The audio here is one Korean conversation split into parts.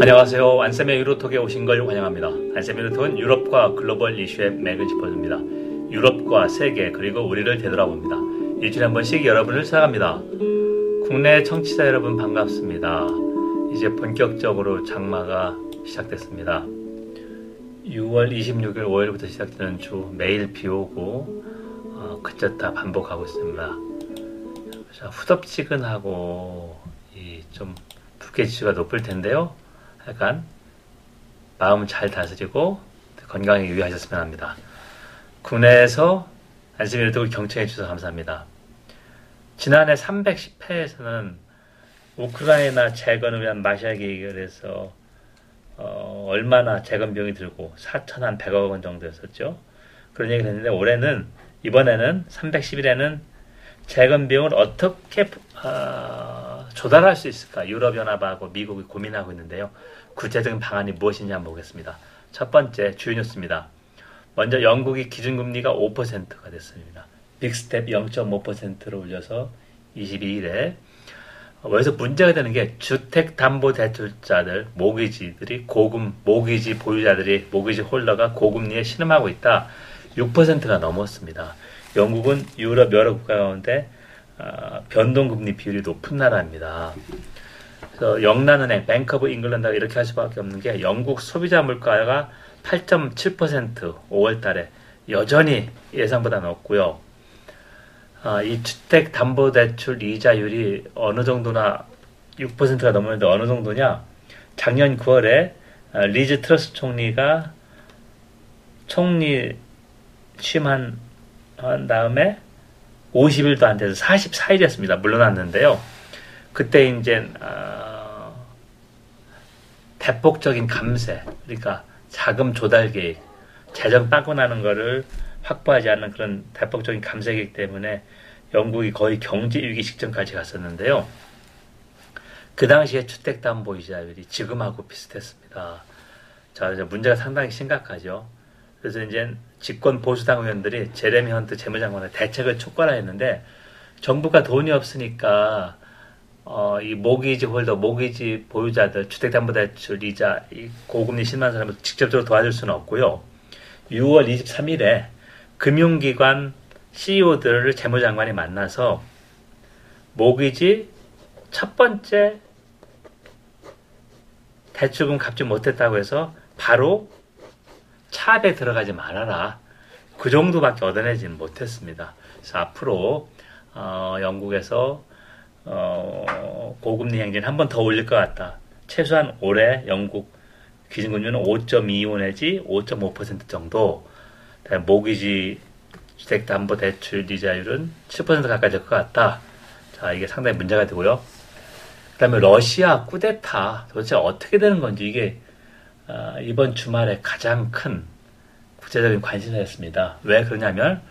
안녕하세요. 안쌤의 유로톡에 오신 걸 환영합니다. 안쌤의 유로톡은 유럽과 글로벌 이슈의 맥을 짚어줍니다. 유럽과 세계 그리고 우리를 되돌아봅니다. 일주일에 한 번씩 여러분을 찾아갑니다. 국내 청취자 여러분 반갑습니다. 이제 본격적으로 장마가 시작됐습니다. 6월 26일 5일부터 시작되는 주 매일 비 오고 어, 그쳤다 반복하고 있습니다. 자, 후덥지근하고 좀 불쾌지수가 높을 텐데요. 약간 마음 잘 다스리고 건강에 유의하셨으면 합니다. 국내에서 안심일도 경청해 주셔서 감사합니다. 지난해 310회에서는 우크라이나 재건을 위한 마샬 계획을 해서 어, 얼마나 재건 비용이 들고 4천 한100억 원 정도였었죠. 그런 얘기를 했는데 올해는 이번에는 311에는 재건 비용을 어떻게 어, 조달할 수 있을까 유럽연합하고 미국이 고민하고 있는데요. 구체적인 방안이 무엇이냐 보겠습니다. 첫 번째 주요 뉴스입니다. 먼저 영국이 기준금리가 5%가 됐습니다. 빅스텝 0.5%로 올려서 22일에 여기서 문제가 되는 게 주택담보대출자들, 모기지들이 고금, 모기지 보유자들이, 모기지 홀더가 고금리에 신음하고 있다. 6%가 넘었습니다. 영국은 유럽 여러 국가 가운데 어, 변동금리 비율이 높은 나라입니다. 그래서 영란은행, Bank of England가 이렇게 할 수밖에 없는 게 영국 소비자 물가가 8.7% 5월 달에 여전히 예상보다 높고요. 아, 이 주택담보대출 이자율이 어느 정도나 6%가 넘었는데 어느 정도냐? 작년 9월에 아, 리즈 트러스 총리가 총리 취임한 다음에 50일도 안 돼서 44일이었습니다. 물러났는데요. 그때 이제 어, 대폭적인 감세, 그러니까 자금 조달 계획, 재정 빠꾸나는 거를 확보하지 않는 그런 대폭적인 감세 계획 때문에 영국이 거의 경제 위기 직전까지 갔었는데요. 그 당시에 주택담보이자율이 지금하고 비슷했습니다. 자, 문제가 상당히 심각하죠. 그래서 이제 집권 보수당 의원들이 제레미 헌트 재무장관의 대책을 촉구하했는데 정부가 돈이 없으니까 어, 이 mortgage holder, 모기지 보유자들, 주택담보대출 이자, 이 고금리 심한 사람을 직접적으로 도와줄 수는 없고요. 6월 23일에 금융기관 CEO들을 재무장관이 만나서 모기지 첫 번째 대출금 갚지 못했다고 해서 바로 차압에 들어가지 말아라. 그 정도밖에 얻어내지는 못했습니다. 그래서 앞으로 어, 영국에서 어, 고금리 행진 한 번 더 올릴 것 같다. 최소한 올해 영국 기준금리는 5.25 내지 5.5% 정도. 모기지 주택담보대출 이자율은 7% 가까이 될 것 같다. 자, 이게 상당히 문제가 되고요. 그 다음에 러시아 쿠데타 도대체 어떻게 되는 건지 이게 어, 이번 주말에 가장 큰 국제적인 관심사였습니다. 왜 그러냐면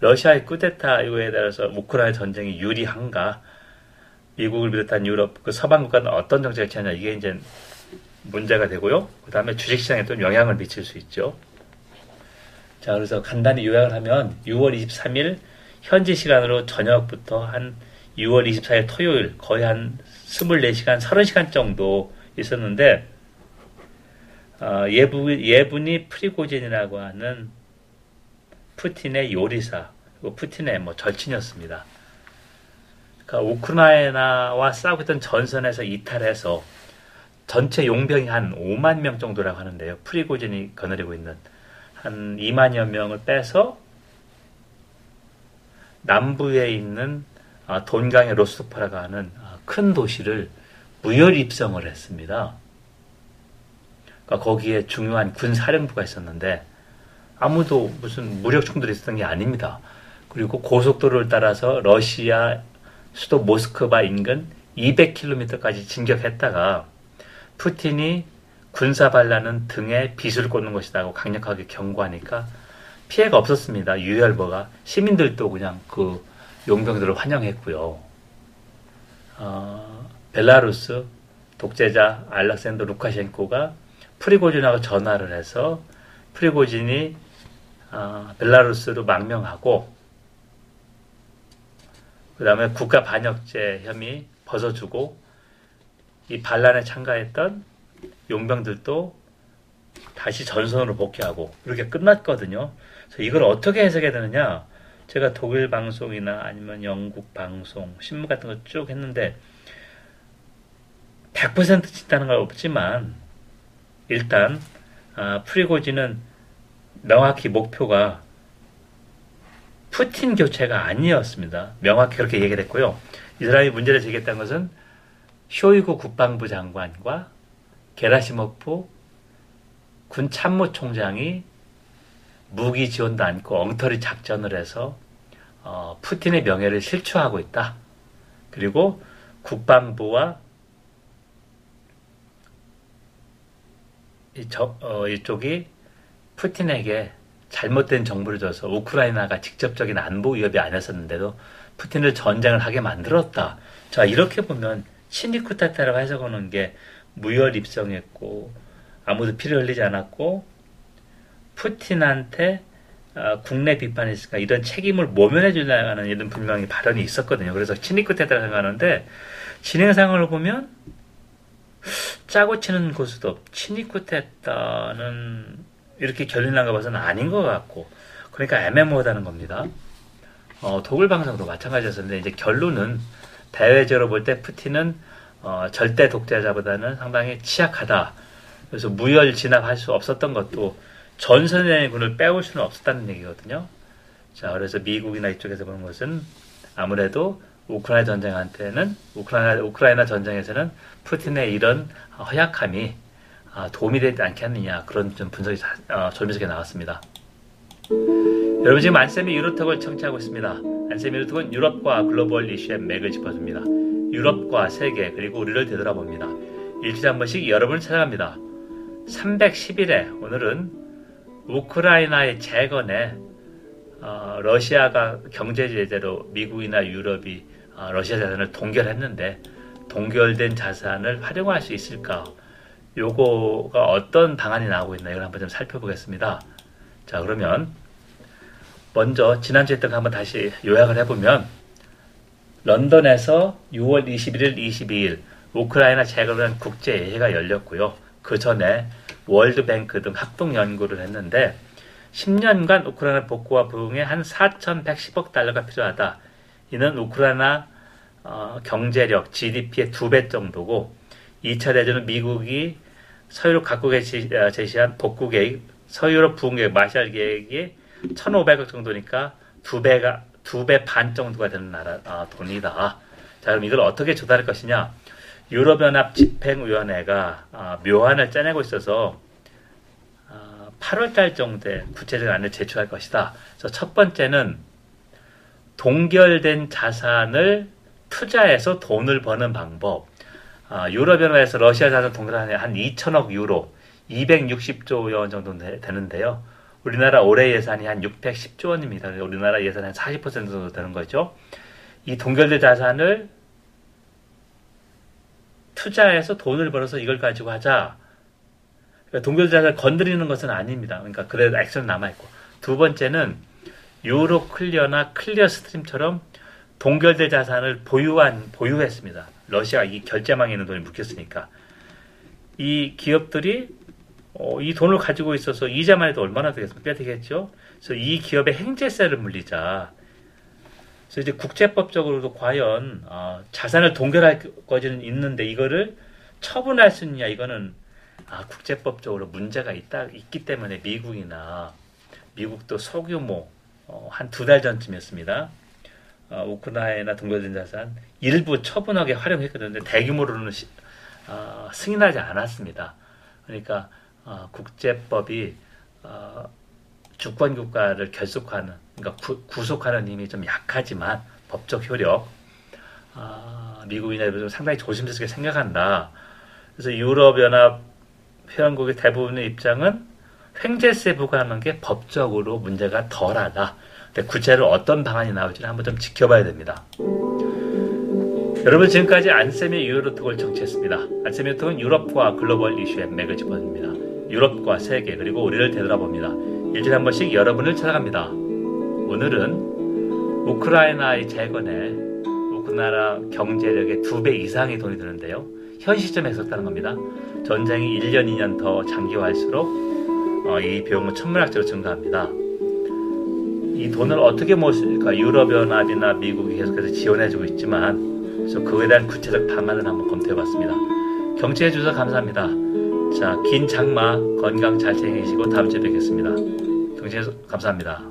러시아의 쿠데타 이거에 따라서 우크라이나 전쟁이 유리한가 미국을 비롯한 유럽 그 서방 국가는 어떤 정책을 취하냐 이게 이제 문제가 되고요. 그 다음에 주식시장에 또 영향을 미칠 수 있죠. 자, 그래서 간단히 요약을 하면 6월 23일 현지 시간으로 저녁부터 한 6월 24일 토요일 거의 한 24시간, 30시간 정도 있었는데 어, 예부, 예분이 프리고진이라고 하는 푸틴의 요리사, 푸틴의 뭐 절친이었습니다. 그러니까 우크라이나와 싸우고 있던 전선에서 이탈해서 전체 용병이 한 5만 명 정도라고 하는데요. 프리고진이 거느리고 있는 한 2만여 명을 빼서 남부에 있는 아, 돈강의 로스토파라고 하는 아, 큰 도시를 무혈 입성을 했습니다. 그러니까 거기에 중요한 군 사령부가 있었는데 아무도 무슨 무력 충돌이 있었던 게 아닙니다. 그리고 고속도로를 따라서 러시아 수도 모스크바 인근 200km까지 진격했다가 푸틴이 군사 반란은 등에 빗을 꽂는 것이다고 강력하게 경고하니까 피해가 없었습니다. 유혈버가 시민들도 그냥 그 용병들을 환영했고요. 어, 벨라루스 독재자 알렉산더 루카셴코가 프리고진하고 전화를 해서 프리고진이 어, 벨라루스로 망명하고 그 다음에 국가 반역죄 혐의 벗어주고 이 반란에 참가했던 용병들도 다시 전선으로 복귀하고 이렇게 끝났거든요. 그래서 이걸 어떻게 해석해야 되느냐? 제가 독일 방송이나 아니면 영국 방송, 신문 같은 거 쭉 했는데 100% 짓다는 건 없지만 일단 아, 프리고지는 명확히 목표가 푸틴 교체가 아니었습니다. 명확히 그렇게 얘기를 했고요. 이 사람이 문제를 제기했다는 것은 쇼이구 국방부 장관과 게라시모프 군 참모총장이 무기 지원도 않고 엉터리 작전을 해서 어, 푸틴의 명예를 실추하고 있다. 그리고 국방부와 이 저, 어, 이쪽이 푸틴에게 잘못된 정보를 줘서 우크라이나가 직접적인 안보 위협이 아니었었는데도 푸틴을 전쟁을 하게 만들었다. 자 이렇게 보면 친리 쿠타타라고 해석하는 게 무혈 입성했고 아무도 피를 흘리지 않았고 푸틴한테 어, 국내 비판이 있으니까 이런 책임을 모면해 주려는 이런 분명히 발언이 있었거든요. 그래서 친리 쿠타타라 생각하는데 진행상을 보면 짜고 치는 고수도 친리쿠테타는 이렇게 결론난 거 봐서는 아닌 것 같고 그러니까 애매모호하다는 겁니다. 어, 독일 방송도 마찬가지였었는데 이제 결론은 대외적으로 볼 때 푸틴은 어, 절대 독재자보다는 상당히 취약하다. 그래서 무혈 진압할 수 없었던 것도 전선의 군을 빼올 수는 없었다는 얘기거든요. 자, 그래서 미국이나 이쪽에서 보는 것은 아무래도 우크라이나 전쟁한테는 우크라이나 우크라이나 전쟁에서는 푸틴의 이런 허약함이 아, 도움이 되지 않겠느냐 그런 좀 분석이 어, 조미석에 나왔습니다. 여러분 지금 안쌤이 유로톡을 청취하고 있습니다. 안쌤이 유로톡은 유럽과 글로벌 이슈의 맥을 짚어줍니다. 유럽과 세계 그리고 우리를 되돌아봅니다. 일주일에 한 번씩 여러분을 찾아갑니다. 311회 오늘은 우크라이나의 재건에 어, 러시아가 경제 제재로 미국이나 유럽이 어, 러시아 자산을 동결했는데 동결된 자산을 활용할 수 있을까? 요거가 어떤 방안이 나오고 있나 이걸 한번 좀 살펴보겠습니다. 자 그러면 먼저 지난주에 했던 거 한번 다시 요약을 해보면 런던에서 6월 21일, 22일 우크라이나 재건한 국제회의가 열렸고요. 그 전에 월드뱅크 등 합동 연구를 했는데 10년간 우크라이나 복구와 부흥에 한 4,110억 달러가 필요하다. 이는 우크라이나 어, 경제력, GDP의 두 배 정도고 2차 대전은 미국이 서유럽 각국에 어, 제시한 복구 계획, 서유럽 부흥 계획, 마샬 계획이 1,500억 정도니까 두 배가 두 배 반 정도가 되는 나라 아, 돈이다. 자 그럼 이걸 어떻게 조달할 것이냐? 유럽연합 집행위원회가 아, 묘안을 짜내고 있어서 아, 8월달 정도에 구체적인 안을 제출할 것이다. 그래서 첫 번째는 동결된 자산을 투자해서 돈을 버는 방법. 아, 유럽연합에서 러시아 자산 동결하는 한 2천억 유로, 260조 원 정도 되는데요. 우리나라 올해 예산이 한 610조 원입니다. 우리나라 예산이 한40% 정도 되는 거죠. 이 동결된 자산을 투자해서 돈을 벌어서 이걸 가지고 하자. 그러니까 동결된 자산을 건드리는 것은 아닙니다. 그러니까 그래도 액션 남아있고. 두 번째는 유로클리어나 클리어스트림처럼 동결된 자산을 보유한 보유했습니다. 러시아 이 결제망에 있는 돈이 묶였으니까 이 기업들이 어, 이 돈을 가지고 있어서 이자만 해도 얼마나 되겠습니까? 되겠죠. 그래서 이 기업의 횡재세를 물리자. 그래서 이제 국제법적으로도 과연 어, 자산을 동결할 것은 있는데 이거를 처분할 수 있냐 이거는 아, 국제법적으로 문제가 있다 있기 때문에 미국이나 미국도 소규모 어, 한두 달 전쯤이었습니다. 어, 우크라이나 동결된 자산 일부 처분하게 활용했거든요. 대규모로는 시, 어, 승인하지 않았습니다. 그러니까 어, 국제법이 어, 주권 국가를 결속하는 그러니까 구, 속하는 힘이 좀 약하지만 법적 효력 어, 미국이나 일본 상당히 조심스럽게 생각한다. 그래서 유럽연합 회원국의 대부분의 입장은 횡재세 부과하는 게 법적으로 문제가 덜하다. 구체로 어떤 방안이 나올지는 한번 좀 지켜봐야 됩니다. 여러분 지금까지 안쌤의 유로톡을 정치했습니다. 안쌤의 유로톡은 유럽과 글로벌 이슈의 맥을 짚어줍니다. 유럽과 세계 그리고 우리를 되돌아봅니다. 일주일에 한 번씩 여러분을 찾아갑니다. 오늘은 우크라이나의 재건에 우크라이나 경제력의 두 배 이상의 돈이 드는데요. 현 시점에 했었다는 겁니다. 전쟁이 1년, 2년 더 장기화할수록 어, 이 비용은 천문학적으로 증가합니다. 이 돈을 어떻게 모실까? 유럽연합이나 미국이 계속해서 지원해주고 있지만 그래서 그에 대한 구체적 방안을 한번 검토해봤습니다. 경청해 주셔서 감사합니다. 자, 긴 장마 건강 잘 챙기시고 다음 주에 뵙겠습니다. 경청해 주셔서 감사합니다.